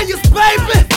Myers, baby.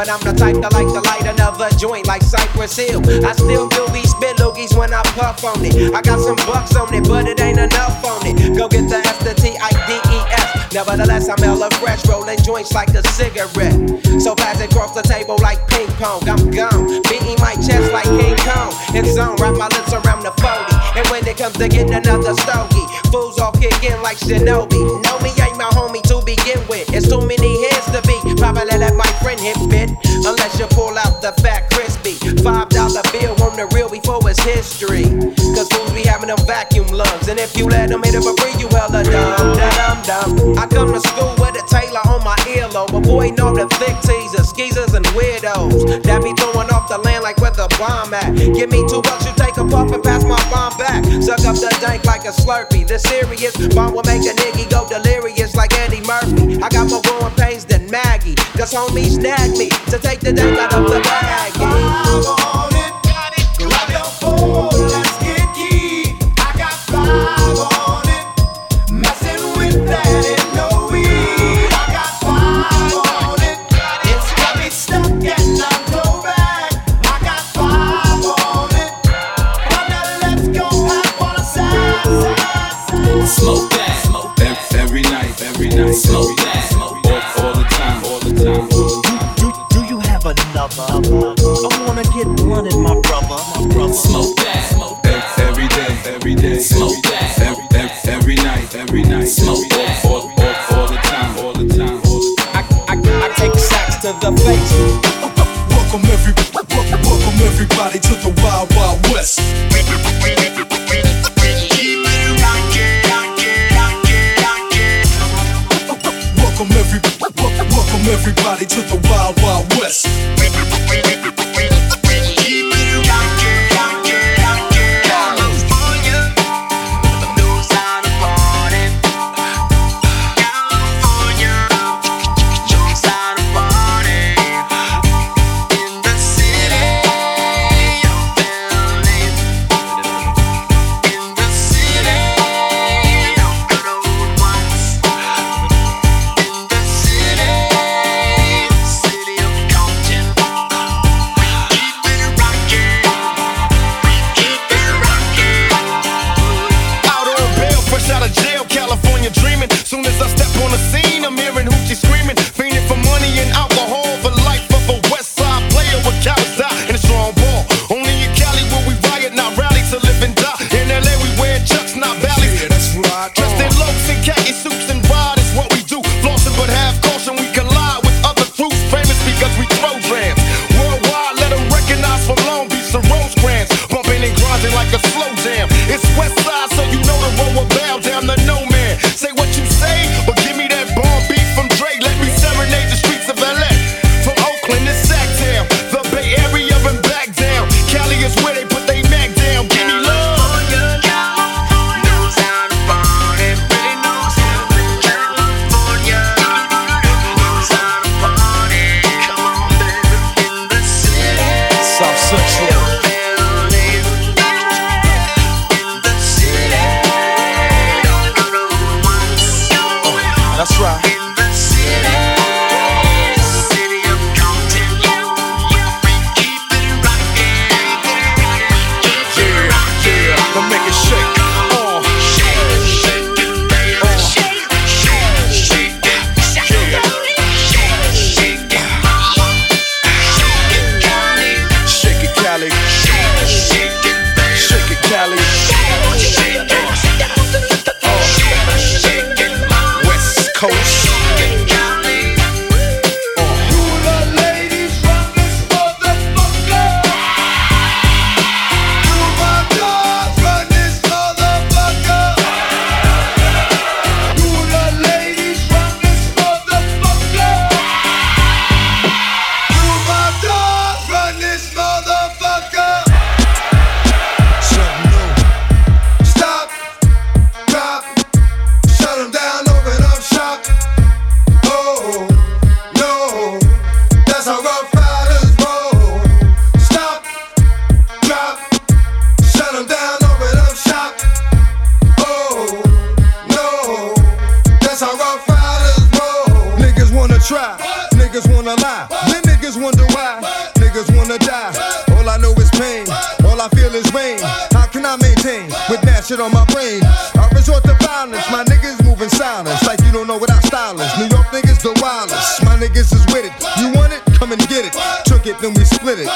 But I'm the type that like to light another joint like Cypress Hill. I still do these spit loogies when I puff on it. I got some bucks on it, but it ain't enough on it. Go get the S, the T, I, D, E, S. Nevertheless, I'm hella fresh, rolling joints like a cigarette. So fast across the table like ping pong. I'm gone, beating my chest like King Kong. In zone, wrap my lips around the 40. And when it comes to getting another stogie, fools all kick in like Shinobi. Know me ain't my homie to begin with. It's too many hands to be. Probably let my hit bit. Unless you pull out the fat crispy. Five dollar bill on the real before it's history. Cause fools be having them vacuum lungs. And if you let them hit it for free, you hella dumb, dumb, dumb. I come to school with a tailor on my earlobe. Avoiding all the thick teasers, skeezers, and weirdos. That be throwing off the land like where the bomb at. Give me two bucks, you take a puff and pass my bomb back. Suck up the dank like a slurpee. The serious bomb will make a nigga go delirious like Eddie Murphy. I got my growing pains. Cause homies snag me to take the dank out of the bag. I wanna get one in my brother. My brother. Smoke that. Smoke that. Every day, every day, Smoke that. every, every, every night, every night, Smoke that. all, all, all, all the time, all the time, all the time. I, I, I take sacks to the face.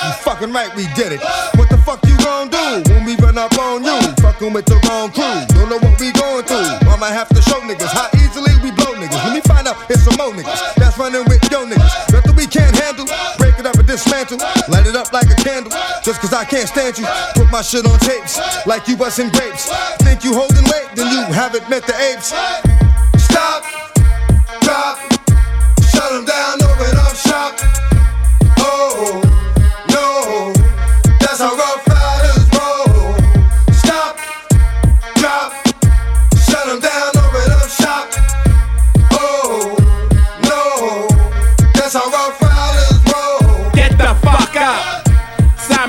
You fucking right, we did it. What the fuck you gon' do when we run up on you? Fucking with the wrong crew. Don't know what we going through. I might have to show niggas how easily we blow niggas. Let me find out it's some more niggas that's running with yo niggas. Nothing we can't handle. Break it up and dismantle. Light it up like a candle. Just cause I can't stand you. Put my shit on tapes like you busting grapes. Think you holding weight, then you haven't met the apes.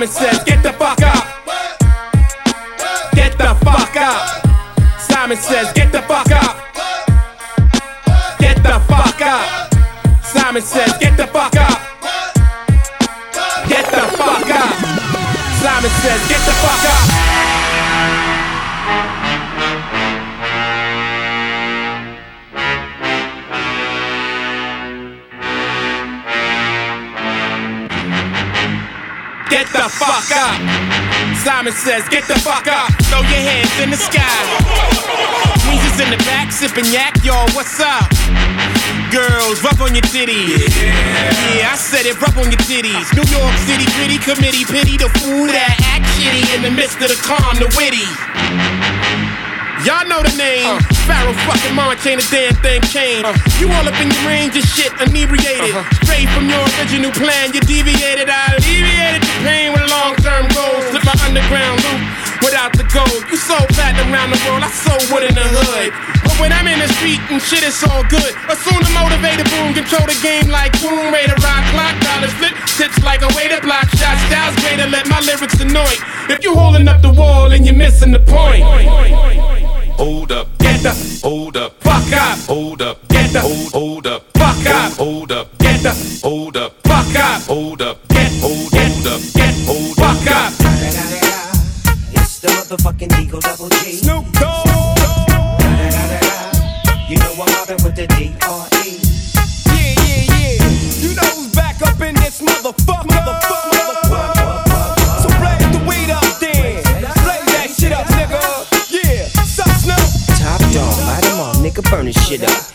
Simon says, get the fuck up. Get the fuck up. Simon says, get the fuck up. Get the fuck up. Simon says, get the fuck up. Get the fuck up. Simon says, get the fuck up. The fuck up. Simon says, get the fuck up. Throw your hands in the sky. Weezer's in the back, sipping yak, y'all, what's up? Girls, rub on your titties. Yeah. I said it, rub on your titties. New York City gritty committee, pity the fool that act shitty in the midst of the calm, the witty. Y'all know the name. Uh. Pharoahe fucking Monch ain't a damn thing changed. Uh. You all up in your range of shit, inebriated. Uh-huh. Straight from your original plan, you deviated. I alleviated the pain with long term goals. Slip my underground loop without the gold. You so platinum around the world, I so wood in the hood. But when I'm in the street and shit, it's all good. Assume the motivated boom, control the game like boom, way to rock, clock, dollars flip, tips like a way to block shots, styles way to let my lyrics annoy. If you holding up the wall and you're missing the point. Hold up, Get the hold up, fuck up. hold up, Get the hold, hold up, fuck up. hold up, Get the hold up, fuck up. hold up, Get hold, hold up, get hold fuck up. It's the motherfucking Eagle Double G. Snoop Dogg. You know I'm mobbing with the D.R.E. Yeah, yeah, yeah. You know who's back up in this motherfucker. Motherfucker, motherfucker. So blaze the weed up then. Blaze that shit up, nigga. Yeah. Sup, Snoop? Top dog, light 'em all, nigga, burn this shit up.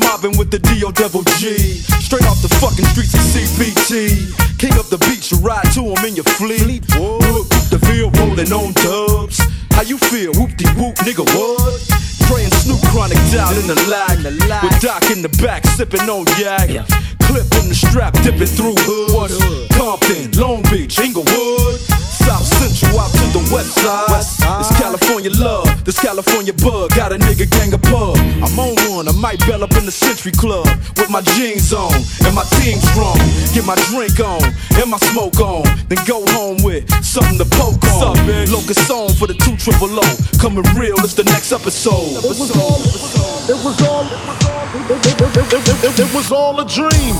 Mobbing with the D.O. Double G. Straight off the fucking streets of CPT. King up the beach, you ride to him in your fleet. Look, the field rolling on dubs. How you feel? Whoop de whoop, nigga, what? And Snoop Chronic down in the lag. With Doc in the back, sipping on yak. Clip in the strap, dipping through hood. Compton, Long Beach, Inglewood. South Central out to the west side. It's California love, this California bug. Got a nigga gang of pub. I'm on one, I might bell up in the Century Club with my jeans on and my team strong. Get my drink on and my smoke on, then go home with something to poke on. Locust song for the two triple O. Coming real, it's the next episode. It was all, it was all, it, was all, it was all a dream.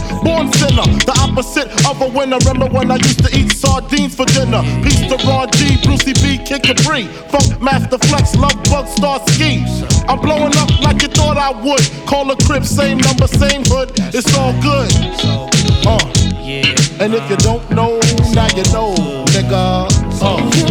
Born sinner, the opposite of a winner. Remember when I used to eat sardines for dinner? Peace to Ron G, Brucey B, Kid Capri. Funkmaster Flex, Love Bug, Starski. I'm blowing up like you thought I would. Call a crib, same number, same hood. It's all good. Uh. And if you don't know, now you know, nigga. Uh.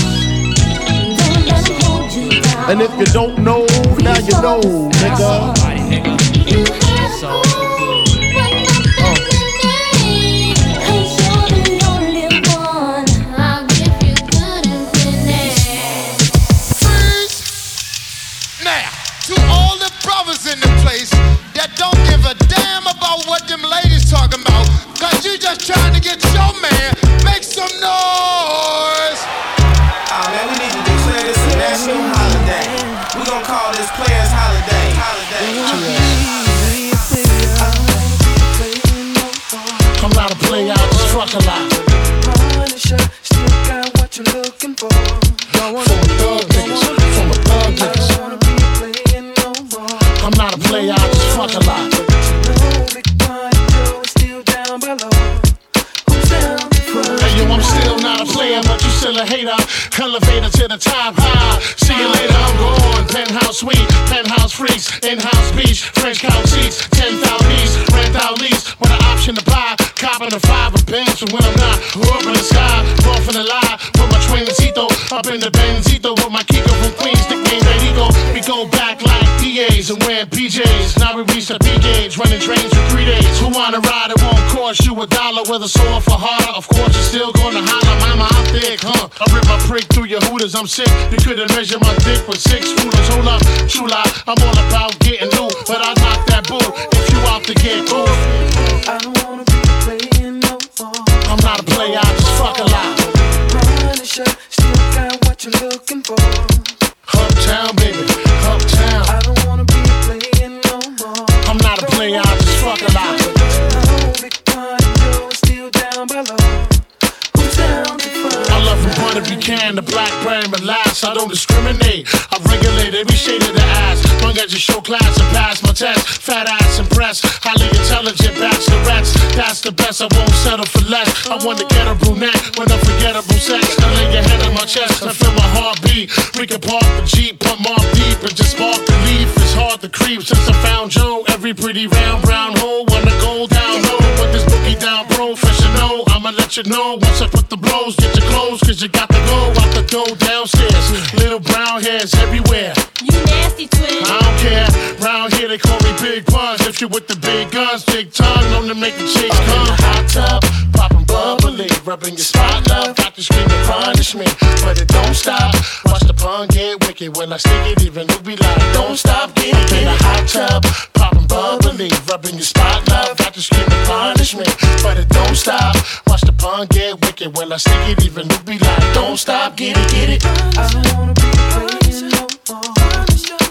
And if you don't know, now you know, nigga. Now, to all the brothers in the place that don't give a damn about what them ladies talking about, cause you just trying to get your man, make some noise. A. I'm not a player, I just fuck a lot. Hey yo, I'm still not a player, but you still a hater. Elevator to the top high. See you later, I'm gone. Penthouse suite, penthouse freaks, in-house beach, French couch seats, 10,000 east, rent out lease. With an option to buy, copping a five of bands from when I'm not. Up in the sky, off in the lie. With my twincito, up in the Benzito. With my Kiko from Queens, nickname Ego. We go back like DAs and wearing PJs. Now we reach the P gauge, running trains for three days. Who wanna ride? It won't cost you a dollar. Whether sore for harder, of course you're still gonna holler. Mama, I'm thick, huh? I rip my prick through your hooters. I'm sick. You couldn't measure my dick with six rulers. Hold up, true lie. I'm all about getting if you can, the black brand, relax. I don't discriminate. I regulate every shade of the ass. Long as you show class and pass my test. Fat ass impressed, highly intelligent bachelorettes. That's the best, I won't settle for less. I want to get a brunette with unforgettable sex. I lay your head on my chest and feel my heartbeat. We can park the Jeep, pump off deep and just spark the leaf. It's hard to creep since I found Joe. Every pretty round brown professional. You know once I put the blows. Get your clothes, cause you got to go out the door downstairs. Little brown hairs everywhere. You nasty twin. I don't care. Round here they call me Big Buns. If you with the big guns, big tongue, known to make the chicks come. In the Hot tub, popping bubbly, rubbing your spot love. Got to scream and punish me, but it don't stop. Watch the pun get wicked when I stick it. Even you be like, don't stop, get it. In a hot tub, popping bubbly. Rubbing your spot, love, got to scream and punishment. But it don't stop. Pun get wicked when I stick it. Even you be like, don't stop, get it, get it. I don't wanna be playing no more.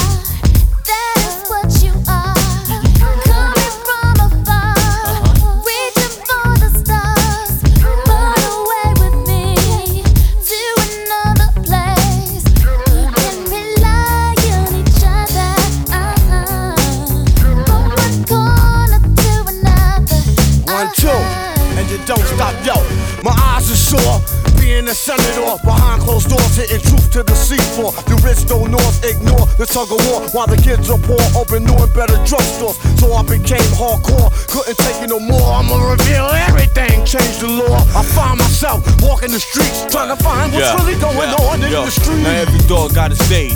Being a senator behind closed doors, hitting truth to the seafloor. The rich don't north ignore the tug of war while the kids are poor. Open new and better drugstores, so I became hardcore. Couldn't take it no more. I'ma reveal everything, change the law. I find myself walking the streets, trying to find what's really going yeah, on in yo. the street. Now every dog got its day.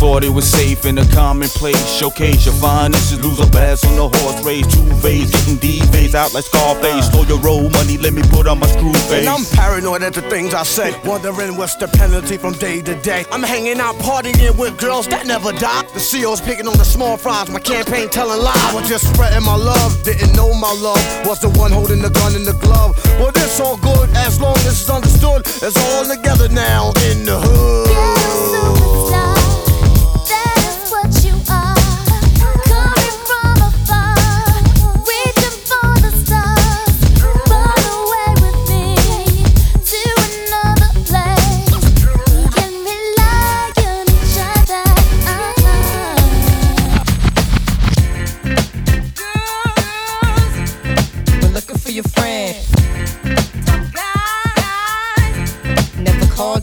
Thought it was safe in a commonplace. Showcase your finest, lose a bass on the horse race. Two phase, getting D phase out like Scarface. Slow your roll money, let me put on my screw face. And I'm paranoid at the things I say, wondering what's the penalty from day to day. I'm hanging out partying with girls that never die. The CEO's picking on the small fries, my campaign telling lies. I was just spreading my love, didn't know my love was the one holding the gun in the glove. Well, it's all good as long as it's understood. It's all together now in the hood.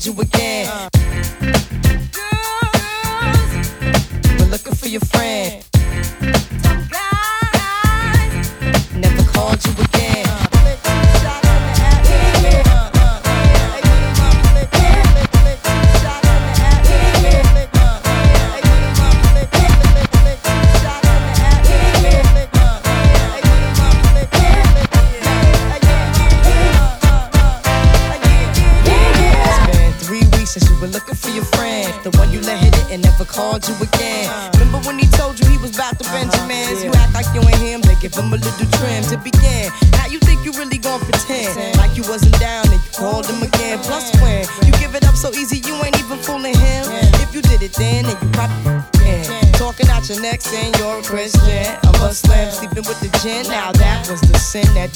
You again.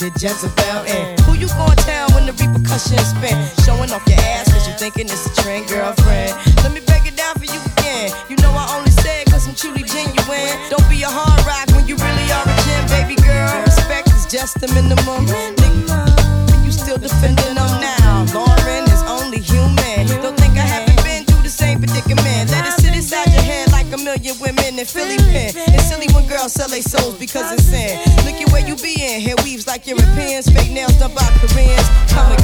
the Jezebel. And who you gonna tell when the repercussions spin? Showing off your ass cause you thinking it's a trend, girlfriend. Let me break it down for you again. You know I only said cause I'm truly genuine. Don't be a hard rock when you really are a gem, baby girl. Respect is just the minimum. minimum. You still defending them now. Lauryn is only human. Don't think I haven't been through the same predicament. Let it sit inside your head like a million women in Philly pen. It's silly when girls sell their souls because it's sin. Europeans, fake nails done by Koreans. Come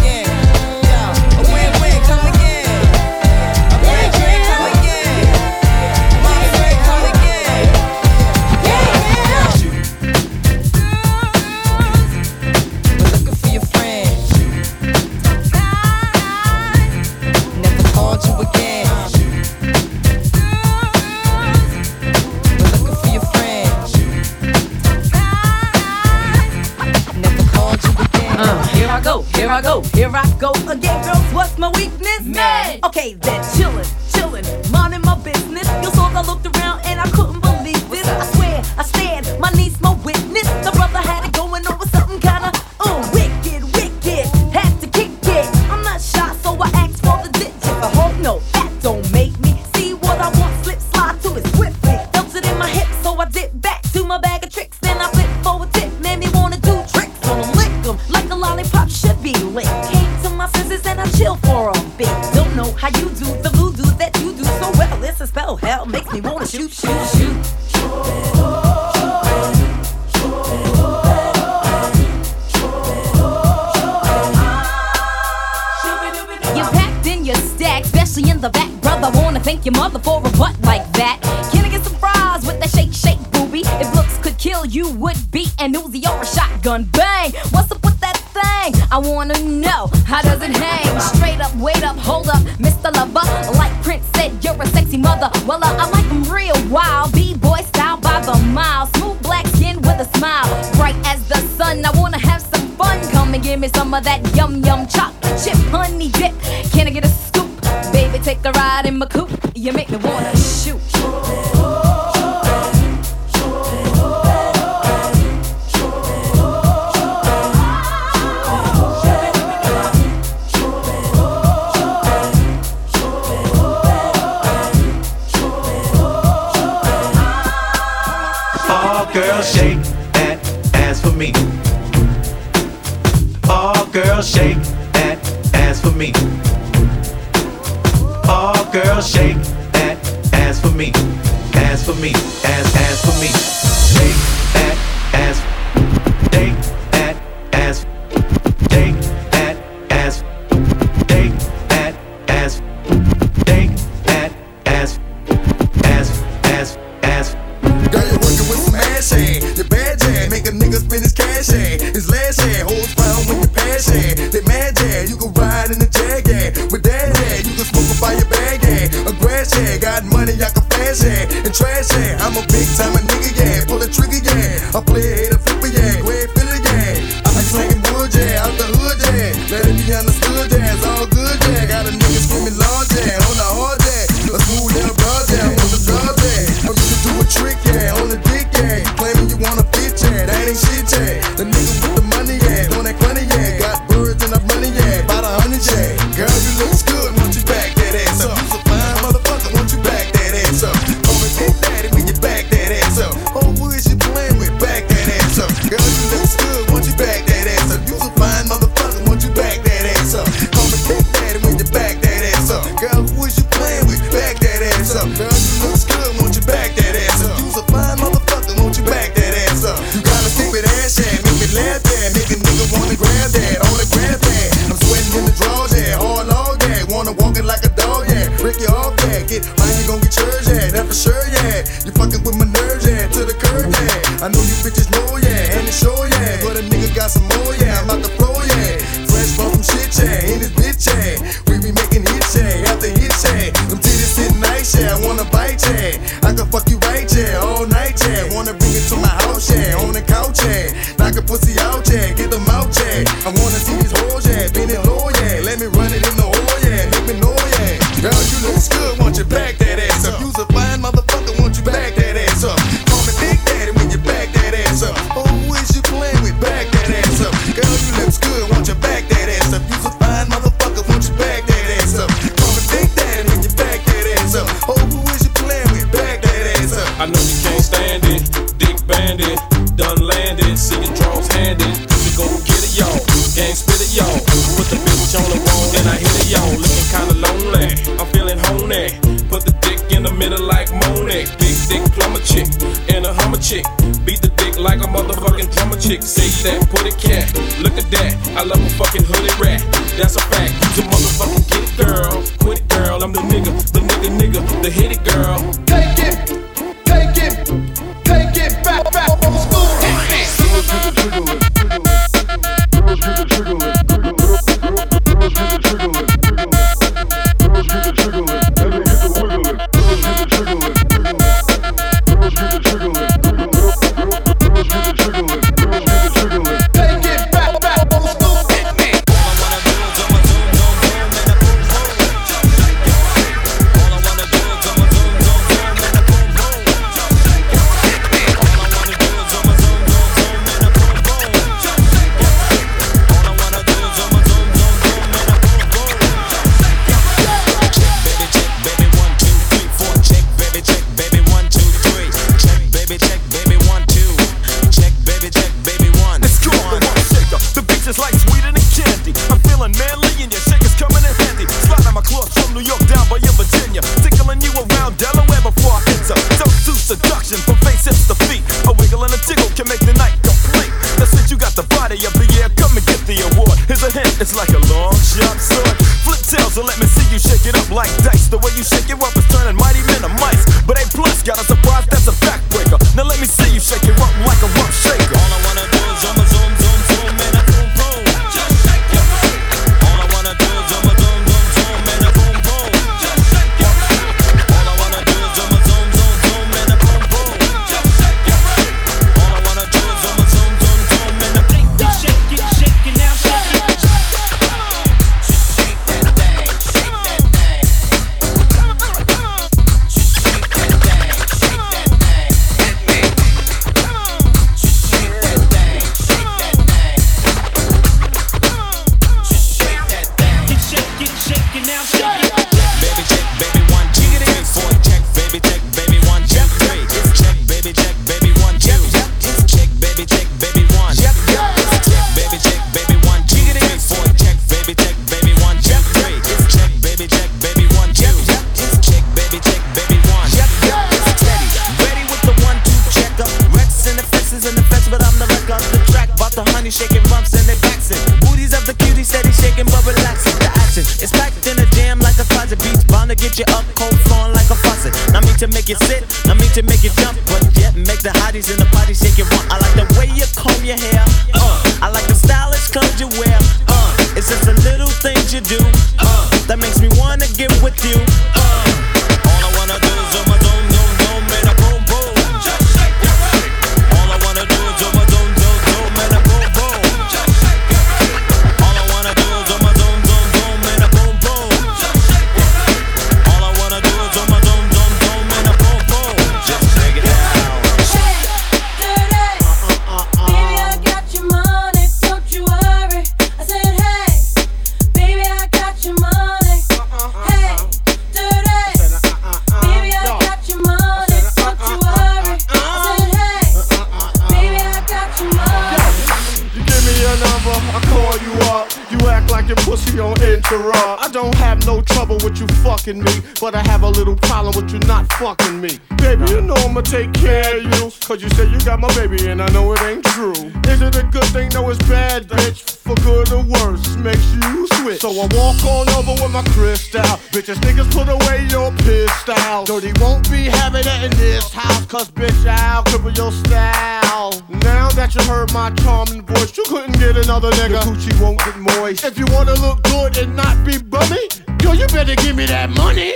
my crystal. Bitches, niggas, put away your pistol. Dirty won't be having it in this house, cause bitch, I'll cripple your style. Now that you heard my charming voice, you couldn't get another nigga. Your coochie won't get moist. If you wanna look good and not be bummy, yo, you better give me that money.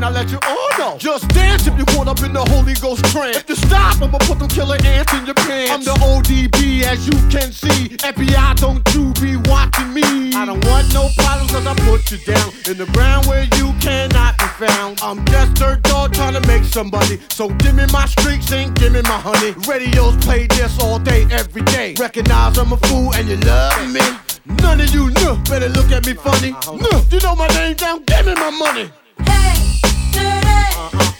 and I let you all know. Just dance if you caught up in the Holy Ghost trance. If you stop, I'ma put them killer ants in your pants. I'm the ODB, as you can see. FBI, don't you be watching me. I don't want no problems, cause I put you down in the ground where you cannot be found. I'm just a dog trying to make somebody. So give me my streaks and give me my honey. Radios play this all day, every day. Recognize I'm a fool and you love me. None of you know, better look at me funny. No, you know my name down, give me my money. Hey.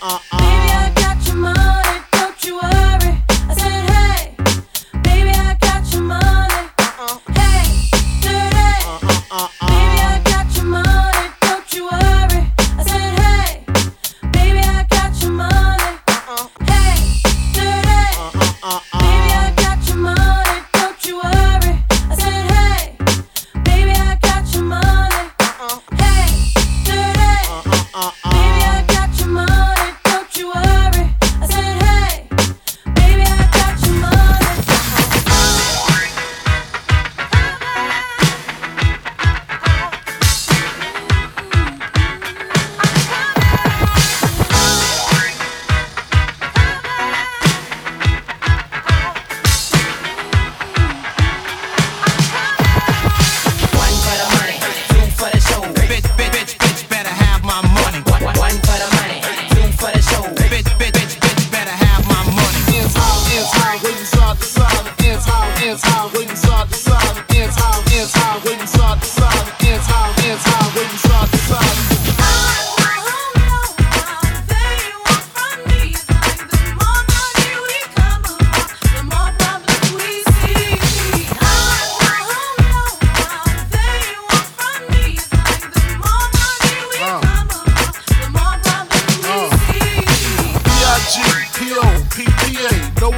I got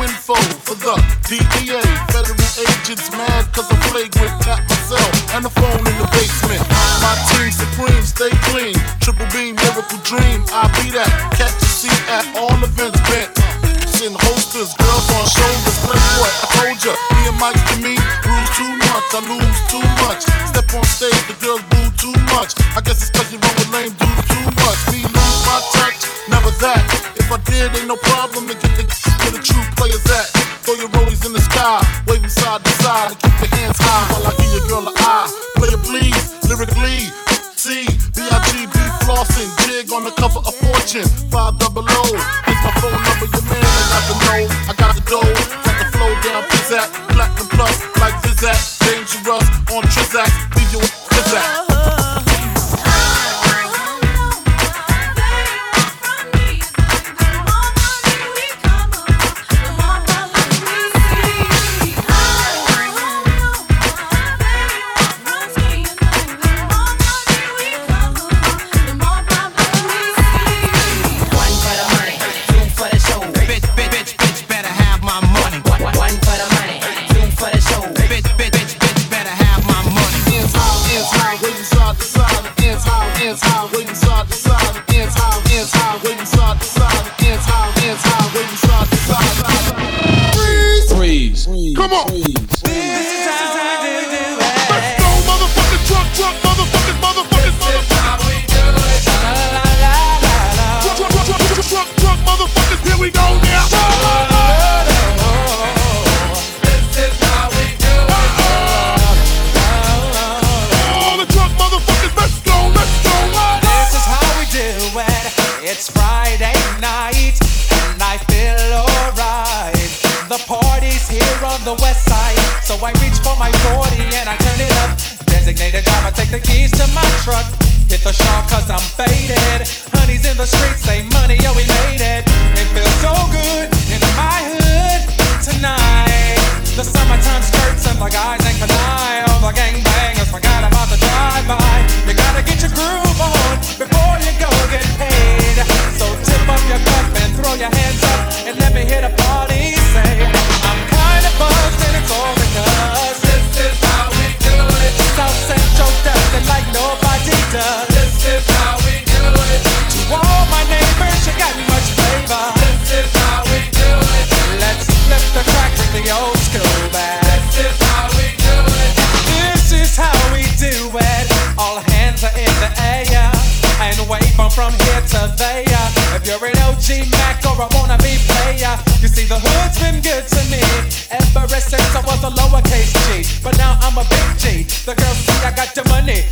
Info for the DEA. Federal agents mad cause I'm flagrant, tap myself and the phone in the basement. My team supreme, stay clean. Triple beam, miracle dream, I be that. Catch a seat at all events bent. Send holsters, girls on shoulders, playboy. I told ya, me and Mike to me, bruise too much, I lose too much. Step on stage, the girls boo too much. I guess it's cause you run with lame dudes too much. Me lose my touch, never that. If I did, ain't no problem to get the where the true side to side, and keep your hands high while I give your girl an eye. Play it please, lyrically. C, B-I-G-B flossing, jig on the cover of Fortune, five double O. It's my phone number, your man, I got the know, I got the dough, got the flow down, pizzazz, platinum plus, like Zizak, here. If you're an OG Mac or a wannabe player, you see the hood's been good to me ever since I was a lowercase G. But now I'm a big G. The girls see I got the money,